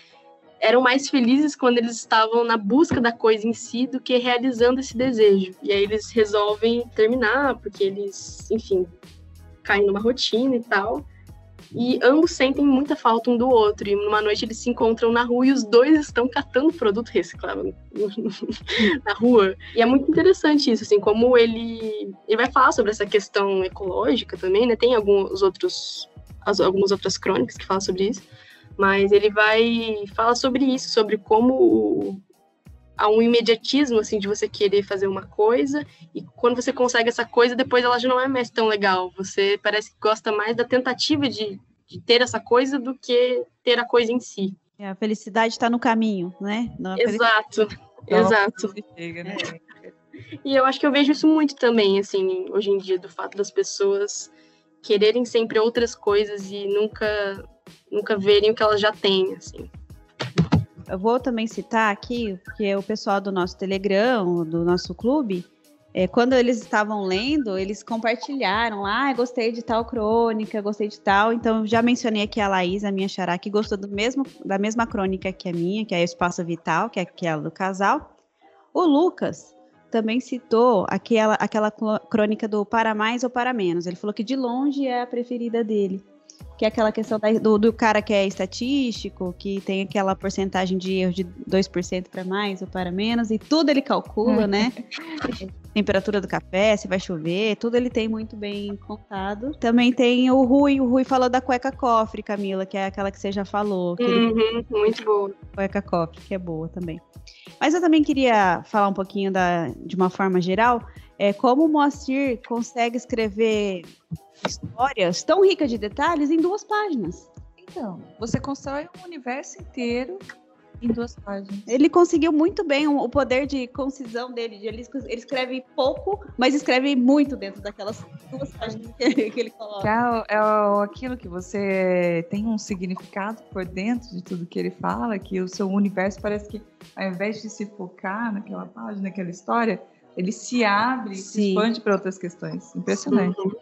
eram mais felizes quando eles estavam na busca da coisa em si do que realizando esse desejo. E aí eles resolvem terminar, porque eles, enfim, caem numa rotina e tal e ambos sentem muita falta um do outro. E numa noite eles se encontram na rua e os dois estão catando produto reciclável [LAUGHS] na rua. E é muito interessante isso, assim, como ele, ele vai falar sobre essa questão ecológica também, né? Tem alguns outros, algumas outras crônicas que falam sobre isso, mas ele vai falar sobre isso, sobre como há um imediatismo assim de você querer fazer uma coisa e quando você consegue essa coisa depois ela já não é mais tão legal. Você parece que gosta mais da tentativa de, de ter essa coisa do que ter a coisa em si. É, a felicidade está no caminho né? Não, exato exato. Chega, né? e eu acho que eu vejo isso muito também assim hoje em dia do fato das pessoas quererem sempre outras coisas e nunca nunca verem o que elas já têm assim eu vou também citar aqui, que é o pessoal do nosso Telegram, do nosso clube, é, quando eles estavam lendo, eles compartilharam. Ah, gostei de tal crônica, gostei de tal. Então, já mencionei aqui a Laís, a minha xará, que gostou do mesmo, da mesma crônica que a minha, que é o Espaço Vital, que é aquela do casal. O Lucas também citou aquela, aquela crônica do Para Mais ou Para Menos. Ele falou que de longe é a preferida dele que é aquela questão da, do, do, cara que é estatístico, que tem aquela porcentagem de erro de 2% para mais ou para menos, e tudo ele calcula, né? [LAUGHS] Temperatura do café, se vai chover, tudo ele tem muito bem contado. Também tem o Rui, o Rui falou da cueca cofre, Camila, que é aquela que você já falou. Uhum, ele... Muito boa. Cueca cofre, que é boa também. Mas eu também queria falar um pouquinho da, de uma forma geral, é, como o Moacir consegue escrever histórias tão ricas de detalhes em duas páginas. Então, você constrói um universo inteiro em duas páginas. Ele conseguiu muito bem o poder de concisão dele. Ele, ele escreve pouco, mas escreve muito dentro daquelas duas páginas que, que ele coloca. É, é aquilo que você tem um significado por dentro de tudo que ele fala, que o seu universo parece que, ao invés de se focar naquela página, naquela história, ele se abre, Sim. se expande para outras questões. Impressionante. Sim.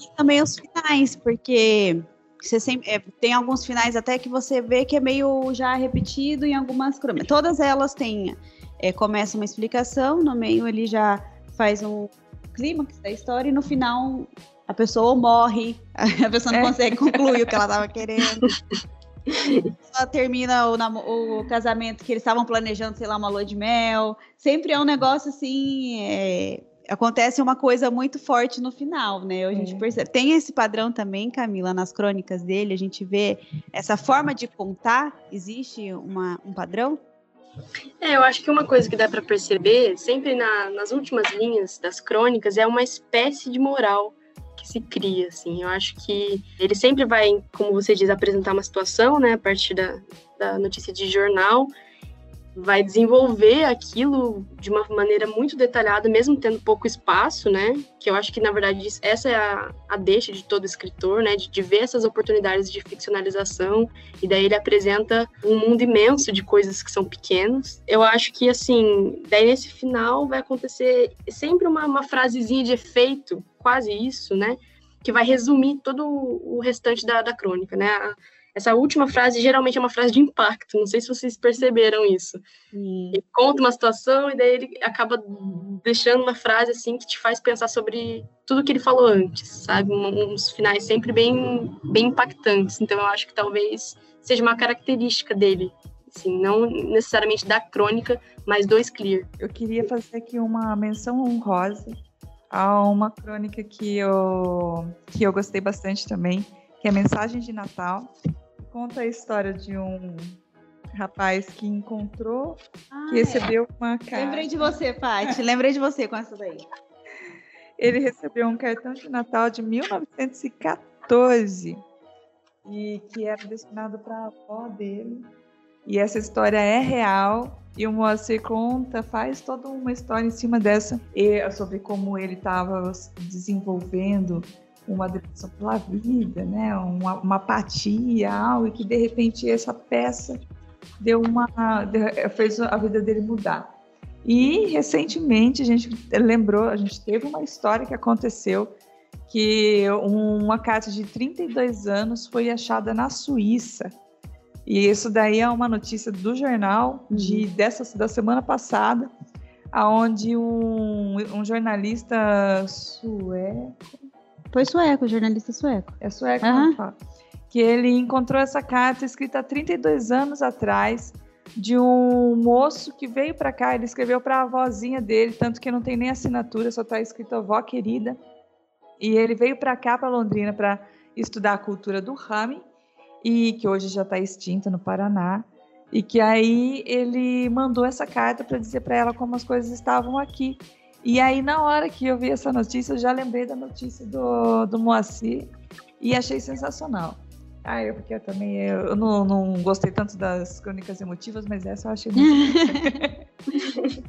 E também os finais, porque você sempre é, tem alguns finais até que você vê que é meio já repetido em algumas crônicas. Todas elas têm é, começa uma explicação, no meio ele já faz um clímax da história e no final a pessoa morre, [LAUGHS] a pessoa não é. consegue concluir o que ela estava querendo. [LAUGHS] Ela termina o, o, casamento que eles estavam planejando, sei lá, uma lua de mel. Sempre é um negócio assim. É, acontece uma coisa muito forte no final, né? A gente é. percebe. Tem esse padrão também, Camila, nas crônicas dele, a gente vê essa forma de contar, existe uma, um padrão? É, eu acho que uma coisa que dá para perceber, sempre na, nas últimas linhas das crônicas, é uma espécie de moral que se cria, assim. Eu acho que ele sempre vai, como você diz, apresentar uma situação, né, a partir da, da notícia de jornal, vai desenvolver aquilo de uma maneira muito detalhada, mesmo tendo pouco espaço, né? Que eu acho que, na verdade, essa é a, a deixa de todo escritor, né? De, de ver essas oportunidades de ficcionalização, e daí ele apresenta um mundo imenso de coisas que são pequenas. Eu acho que, assim, daí nesse final vai acontecer sempre uma, uma frasezinha de efeito, quase isso, né? Que vai resumir todo o restante da, da crônica, né? Essa última frase geralmente é uma frase de impacto, não sei se vocês perceberam isso. Sim. Ele conta uma situação e daí ele acaba deixando uma frase assim que te faz pensar sobre tudo que ele falou antes, sabe? Uns finais sempre bem, bem impactantes. Então eu acho que talvez seja uma característica dele, assim, não necessariamente da crônica, mas do Clear. Eu queria fazer aqui uma menção honrosa a uma crônica que eu, que eu gostei bastante também, que é Mensagem de Natal, conta a história de um rapaz que encontrou, ah, que recebeu é. uma carta. Lembrei de você, Paty. Lembrei de você com essa daí. Ele recebeu um cartão de Natal de 1914 e que era destinado para a avó dele. E essa história é real. E o Moacir conta, faz toda uma história em cima dessa, sobre como ele estava desenvolvendo uma depressão pela vida, né? Uma, uma apatia, algo, e que de repente essa peça deu uma fez a vida dele mudar. E recentemente a gente lembrou, a gente teve uma história que aconteceu que uma carta de 32 anos foi achada na Suíça. E isso daí é uma notícia do jornal de uhum. dessa da semana passada, aonde um, um jornalista sueco foi sueco, jornalista sueco. É sueco, uhum. Que ele encontrou essa carta escrita há 32 anos atrás de um moço que veio para cá. Ele escreveu para a avózinha dele, tanto que não tem nem assinatura, só está escrito avó querida. E ele veio para cá, para Londrina, para estudar a cultura do Rami, e que hoje já está extinta no Paraná. E que aí ele mandou essa carta para dizer para ela como as coisas estavam aqui. E aí, na hora que eu vi essa notícia, eu já lembrei da notícia do, do Moacir e achei sensacional. Ah, eu porque eu também eu não, não gostei tanto das crônicas emotivas, mas essa eu achei muito. [LAUGHS]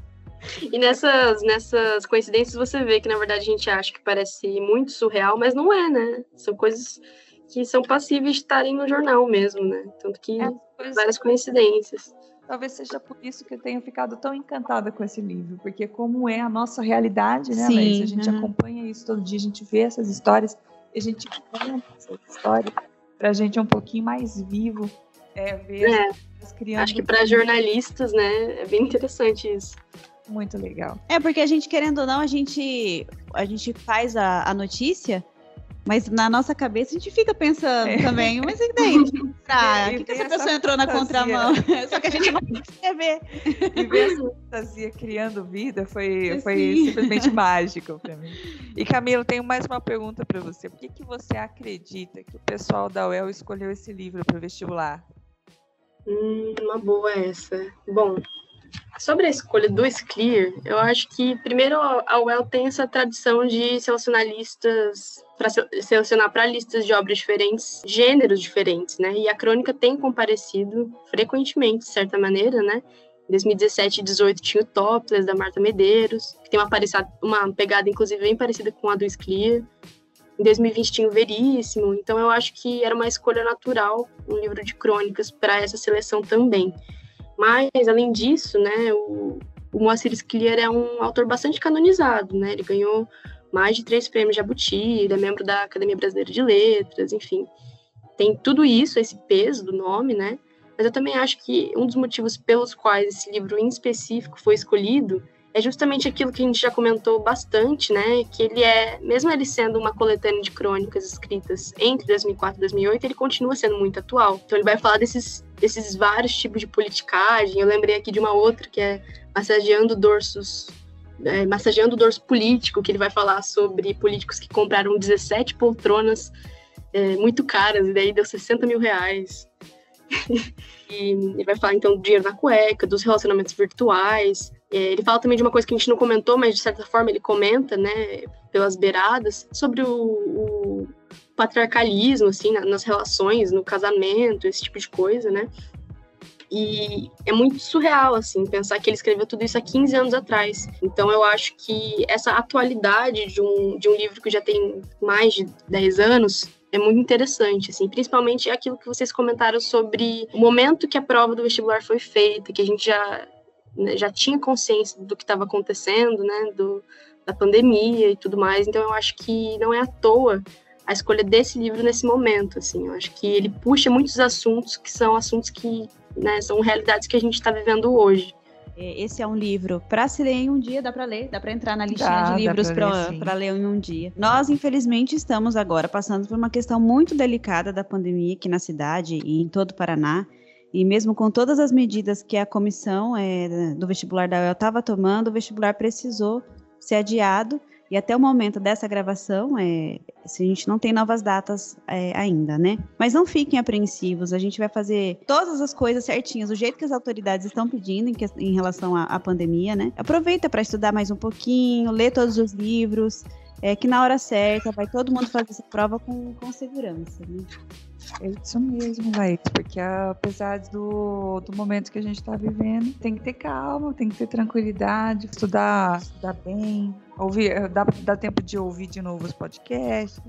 e nessas, nessas coincidências você vê que na verdade a gente acha que parece muito surreal, mas não é, né? São coisas que são passíveis de estarem no jornal mesmo, né? Tanto que é, várias coincidências. talvez seja por isso que eu tenho ficado tão encantada com esse livro, porque como é a nossa realidade, né, Sim, A gente uhum. acompanha isso todo dia, a gente vê essas histórias, a gente conta essas histórias, para a gente é um pouquinho mais vivo é, ver é, as crianças. Acho que para jornalistas, né, é bem interessante isso. Muito legal. É, porque a gente, querendo ou não, a gente, a gente faz a, a notícia mas na nossa cabeça a gente fica pensando é. também, mas e daí? [LAUGHS] Que, que essa pessoa entrou fantasia. na contramão? [LAUGHS] Só que a gente não quer ver. E ver essa fantasia criando vida foi, foi simplesmente mágico para mim. E Camilo, tenho mais uma pergunta para você. Por que, que você acredita que o pessoal da UEL escolheu esse livro para o vestibular? Hum, uma boa essa. Bom, Sobre a escolha do Clear, eu acho que, primeiro, a UEL tem essa tradição de selecionar listas, para selecionar para listas de obras diferentes, gêneros diferentes, né? E a crônica tem comparecido frequentemente, de certa maneira, né? Em 2017 e 2018 tinha o Topless, da Marta Medeiros, que tem uma, uma pegada, inclusive, bem parecida com a do Clear. Em 2020 tinha o Veríssimo, então eu acho que era uma escolha natural um livro de crônicas para essa seleção também. Mas, além disso, né, o, o Moacir Scliar é um autor bastante canonizado, né? Ele ganhou mais de três prêmios Jabuti, ele é membro da Academia Brasileira de Letras, enfim. Tem tudo isso, esse peso do nome, né? Mas eu também acho que um dos motivos pelos quais esse livro em específico foi escolhido é justamente aquilo que a gente já comentou bastante, né? Que ele é, mesmo ele sendo uma coletânea de crônicas escritas entre 2004 e 2008, ele continua sendo muito atual. Então ele vai falar desses, desses vários tipos de politicagem. Eu lembrei aqui de uma outra que é Massageando Dorsos é, massageando o dorso político, que ele vai falar sobre políticos que compraram 17 poltronas é, muito caras, e daí deu 60 mil reais. [LAUGHS] e ele vai falar então do dinheiro na cueca, dos relacionamentos virtuais, é, ele fala também de uma coisa que a gente não comentou, mas de certa forma ele comenta, né, pelas beiradas, sobre o, o patriarcalismo, assim, nas relações, no casamento, esse tipo de coisa, né? E é muito surreal, assim, pensar que ele escreveu tudo isso há 15 anos atrás. Então eu acho que essa atualidade de um, de um livro que já tem mais de 10 anos é muito interessante, assim, principalmente aquilo que vocês comentaram sobre o momento que a prova do vestibular foi feita, que a gente já né, já tinha consciência do que estava acontecendo, né, do, da pandemia e tudo mais. Então eu acho que não é à toa a escolha desse livro nesse momento, assim. Eu acho que ele puxa muitos assuntos que são assuntos que, né, são realidades que a gente está vivendo hoje. É, esse é um livro para se ler em um dia, dá para ler, dá para entrar na listinha dá, de livros para ler, ler em um dia. Nós, infelizmente, estamos agora passando por uma questão muito delicada da pandemia aqui na cidade e em todo o Paraná. E mesmo com todas as medidas que a comissão é, do vestibular da UEL estava tomando, o vestibular precisou ser adiado. E até o momento dessa gravação, é, a gente não tem novas datas é, ainda, né? Mas não fiquem apreensivos, a gente vai fazer todas as coisas certinhas, do jeito que as autoridades estão pedindo em, que, em relação à, à pandemia, né? Aproveita para estudar mais um pouquinho, ler todos os livros, é, que na hora certa vai todo mundo fazer essa prova com, com segurança, né? É isso mesmo, Laís, porque apesar do, do momento que a gente está vivendo, tem que ter calma, tem que ter tranquilidade, estudar, estudar bem, ouvir, dá, dá tempo de ouvir de novo os podcasts,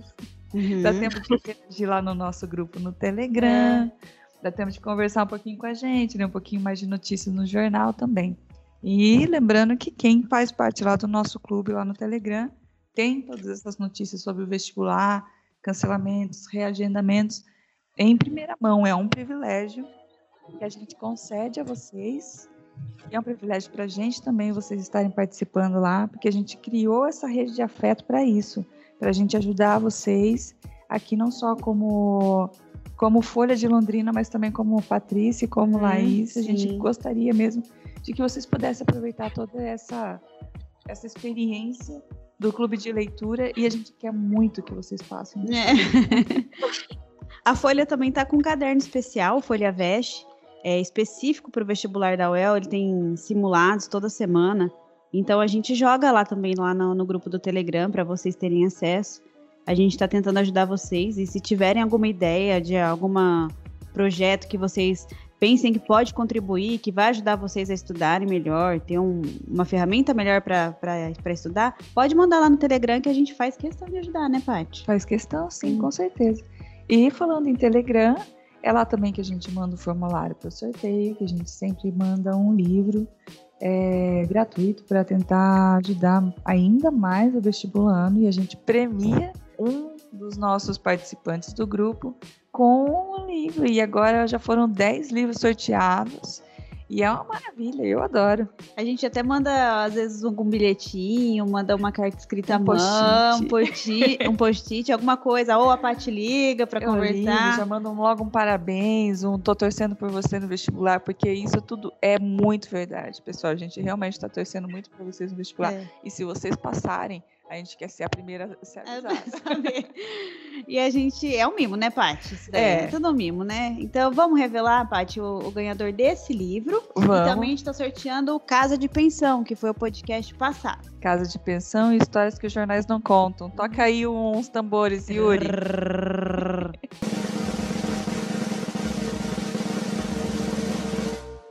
uhum. dá tempo de ir lá no nosso grupo no Telegram, é. dá tempo de conversar um pouquinho com a gente, né, um pouquinho mais de notícias no jornal também. E lembrando que quem faz parte lá do nosso clube, lá no Telegram, tem todas essas notícias sobre o vestibular, cancelamentos, reagendamentos em primeira mão. É um privilégio que a gente concede a vocês. E é um privilégio para a gente também vocês estarem participando lá, porque a gente criou essa rede de afeto para isso, para a gente ajudar vocês aqui não só como como Folha de Londrina, mas também como Patrícia e como hum, Laís. A gente gostaria mesmo de que vocês pudessem aproveitar toda essa essa experiência do clube de leitura e a gente quer muito que vocês façam. É. [LAUGHS] A Folha também está com um caderno especial, Folha Veste, é específico para o vestibular da UEL. Ele tem simulados toda semana. Então a gente joga lá também, lá no, no grupo do Telegram, para vocês terem acesso. A gente está tentando ajudar vocês. E se tiverem alguma ideia de algum projeto que vocês pensem que pode contribuir, que vai ajudar vocês a estudarem melhor, ter um, uma ferramenta melhor para estudar, pode mandar lá no Telegram que a gente faz questão de ajudar, né, Paty? Faz questão, sim, com certeza. E falando em Telegram, É lá também que a gente manda o formulário para o sorteio, que a gente sempre manda um livro é, gratuito para tentar ajudar ainda mais o vestibulando e a gente premia um dos nossos participantes do grupo com um livro. E agora já foram 10 livros sorteados. E é uma maravilha, eu adoro. A gente até manda, às vezes, um bilhetinho, manda uma carta escrita um à mão, post-it, um post-it, alguma coisa, ou a Paty liga para conversar. Ligo, já mandam logo um parabéns, um tô torcendo por você no vestibular, porque isso tudo é muito verdade, pessoal. A gente realmente está torcendo muito por vocês no vestibular. É. E se vocês passarem, a gente quer ser a primeira a se avisar. [LAUGHS] e a gente. É um mimo, né, Paty? É. é tudo um mimo, né? Então vamos revelar, Paty, o, o, ganhador desse livro. Vamos. E também a gente está sorteando o Casa de Pensão, que foi o podcast passado. Casa de Pensão e histórias que os jornais não contam. Toca aí uns tambores, Yuri.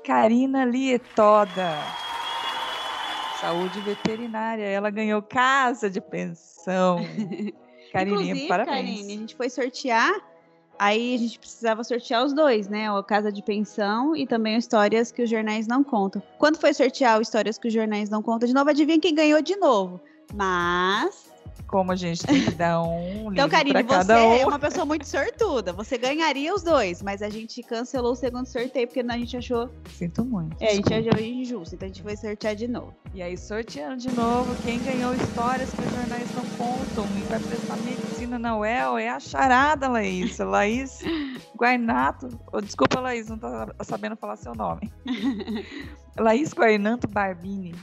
Karina Lietoda. Saúde veterinária. Ela ganhou casa de pensão. [LAUGHS] Carininha, parabéns. Karine, a gente foi sortear, aí a gente precisava sortear os dois, né? O Casa de Pensão e também o Histórias que os Jornais Não Contam. Quando foi sortear o Histórias que os Jornais Não Contam, de novo, adivinha quem ganhou de novo. Mas como a gente tem que dar um [LAUGHS] Então, Karine, você um. é uma pessoa muito sortuda. Você ganharia os dois, mas a gente cancelou o segundo sorteio porque a gente achou. Sinto muito. É, a gente achou injusto, então a gente foi sortear de novo. E aí, sorteando de novo, quem ganhou histórias que os jornais não contam e vai prestar medicina na UEL é a charada, Laís. Laís [LAUGHS] Guarnato. Oh, desculpa, Laís, não tá sabendo falar seu nome. Laís Guarnato Barbini.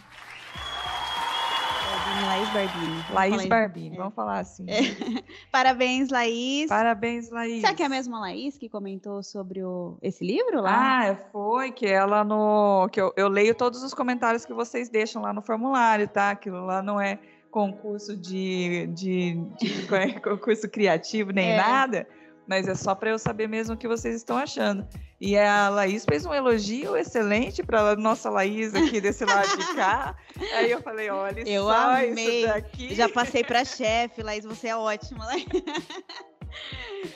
Laís Barbini. Laís Barbini, é. vamos falar assim. É. [LAUGHS] Parabéns, Laís. Parabéns, Laís. Será que é a mesma Laís que comentou sobre o, esse livro lá? Ah, foi, que ela no. que eu, eu leio todos os comentários que vocês deixam lá no formulário, tá? Aquilo lá não é concurso de, de, de [LAUGHS] concurso criativo nem é. nada mas é só para eu saber mesmo o que vocês estão achando. E a Laís fez um elogio excelente para a nossa Laís aqui desse lado de cá. [LAUGHS] Aí eu falei, olha eu só amei. isso daqui. Já passei para chefe, Laís, você é ótima. [LAUGHS]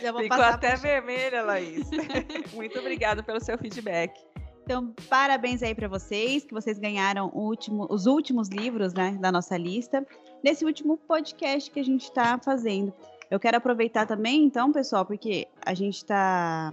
Já vou Ficou até vermelha, Laís. [LAUGHS] Muito obrigada pelo seu feedback. Então, parabéns aí para vocês, que vocês ganharam último, os últimos livros né, da nossa lista, nesse último podcast que a gente está fazendo. Eu quero aproveitar também, então, pessoal, porque a gente está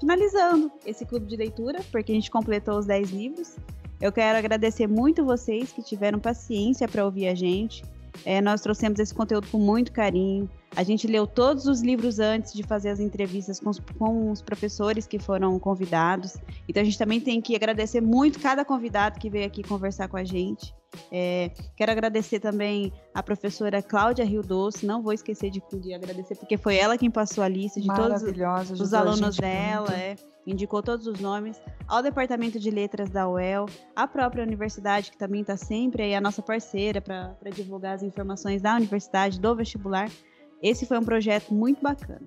finalizando esse clube de leitura, porque a gente completou os 10 livros. Eu quero agradecer muito vocês que tiveram paciência para ouvir a gente. É, nós trouxemos esse conteúdo com muito carinho. A gente leu todos os livros antes de fazer as entrevistas com os, com os, professores que foram convidados. Então a gente também tem que agradecer muito cada convidado que veio aqui conversar com a gente. É, quero agradecer também a professora Cláudia Rio Doce, não vou esquecer de, de, agradecer, porque foi ela quem passou a lista de todos os, os alunos dela, é, indicou todos os nomes, ao Departamento de Letras da UEL, a própria universidade, que também está sempre aí a nossa parceira para divulgar as informações da universidade, do vestibular. Esse foi um projeto muito bacana.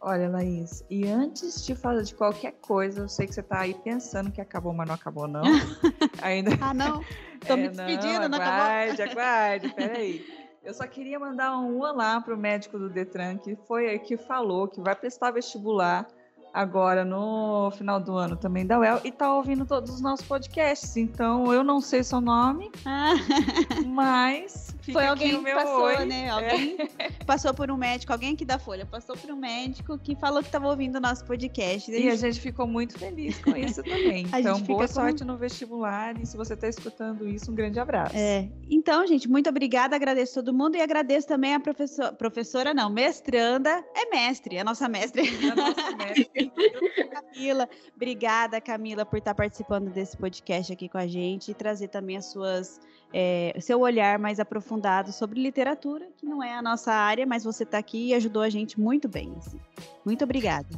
Olha, Laís, e antes de falar de qualquer coisa, eu sei que você está aí pensando que acabou, mas não acabou, não. [LAUGHS] Ainda. ah, não? Tô é, me despedindo, não, não aguarde, acabou. [LAUGHS] Aguarde, peraí. Eu só queria mandar um olá para o médico do Detran, que foi aí que falou que vai prestar vestibular agora no final do ano também da UEL e tá ouvindo todos os nossos podcasts. Então, eu não sei seu nome, ah. [LAUGHS] mas foi alguém que passou, oi. né? Alguém é. passou por um médico, alguém aqui da Folha passou por um médico que falou que estava ouvindo o nosso podcast. E, a gente ficou muito feliz com isso também. [LAUGHS] então, boa sorte com... no vestibular e se você está escutando isso, um grande abraço. É. Então, gente, muito obrigada, agradeço todo mundo e agradeço também a professor, professora, não, mestranda, é mestre, a nossa mestre. A nossa mestre. [LAUGHS] Camila. Obrigada, Camila, por estar participando desse podcast aqui com a gente e trazer também as suas, é, seu olhar mais aprofundado sobre literatura, que não é a nossa área, mas você está aqui e ajudou a gente muito bem. Assim. Muito obrigada.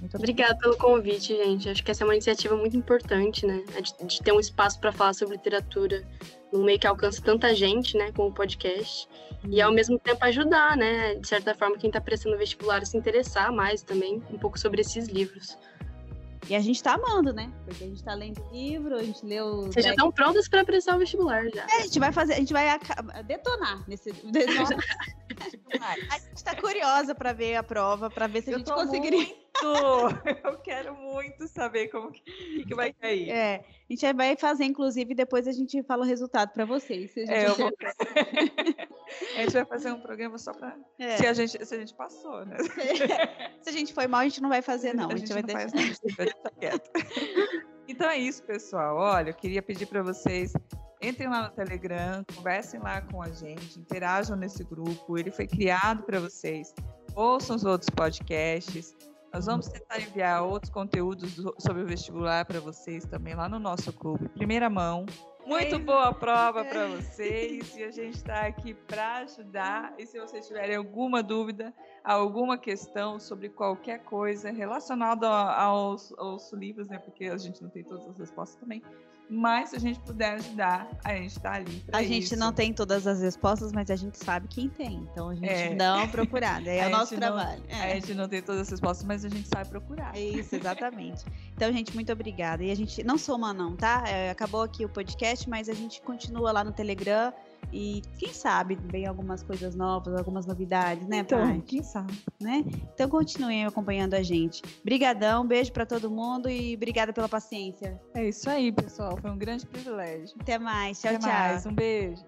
Muito obrigada pelo convite, gente. Acho que essa é uma iniciativa muito importante, né? De, de ter um espaço para falar sobre literatura num meio que alcança tanta gente, né, com o podcast. E ao mesmo tempo ajudar, né, de certa forma, quem está prestando vestibular a se interessar mais também um pouco sobre esses livros. E a gente está amando, né? Porque a gente está lendo livro, a gente leu. Vocês já estão prontas para prestar o vestibular já. É, a gente vai fazer, a gente vai detonar nesse. [LAUGHS] a gente está curiosa para ver a prova, para ver se a gente conseguiria. [LAUGHS] Eu quero muito saber como que, que vai cair. É, a gente vai fazer, inclusive, depois a gente fala o resultado para vocês. Se é, vou... [LAUGHS] a gente vai fazer um programa só para é. se a gente se a gente passou, né? [LAUGHS] se a gente foi mal, a gente não vai fazer não. A, a gente, vai deixar. Quieto. Então é isso, pessoal. Olha, eu queria pedir para vocês entrem lá no Telegram, conversem lá com a gente, interajam nesse grupo. Ele foi criado para vocês. Ouçam os outros podcasts. Nós vamos tentar enviar outros conteúdos sobre o vestibular para vocês também lá no nosso clube. Primeira mão. Muito boa prova para [LAUGHS] vocês e a gente está aqui para ajudar. E se vocês tiverem alguma dúvida, alguma questão sobre qualquer coisa relacionada aos, aos livros, né? Porque a gente não tem todas as respostas também. Mas se a gente puder ajudar, a gente está ali. A gente isso. não tem todas as respostas, mas a gente sabe quem tem. Então a gente é. dá uma procurada. É [LAUGHS] o nosso trabalho. Não, é. A gente não tem todas as respostas, mas a gente sabe procurar. É isso, exatamente. então, gente, muito obrigada. E a gente não soma, não, tá? É, acabou aqui o podcast, mas a gente continua lá no Telegram. E quem sabe vem algumas coisas novas, algumas novidades, né, então, pai? Quem sabe, né? Então continuem acompanhando a gente. Brigadão, beijo para todo mundo e obrigada pela paciência. É isso aí, pessoal. Foi um grande privilégio. Até mais. Tchau, Até tchau. Mais. Um beijo.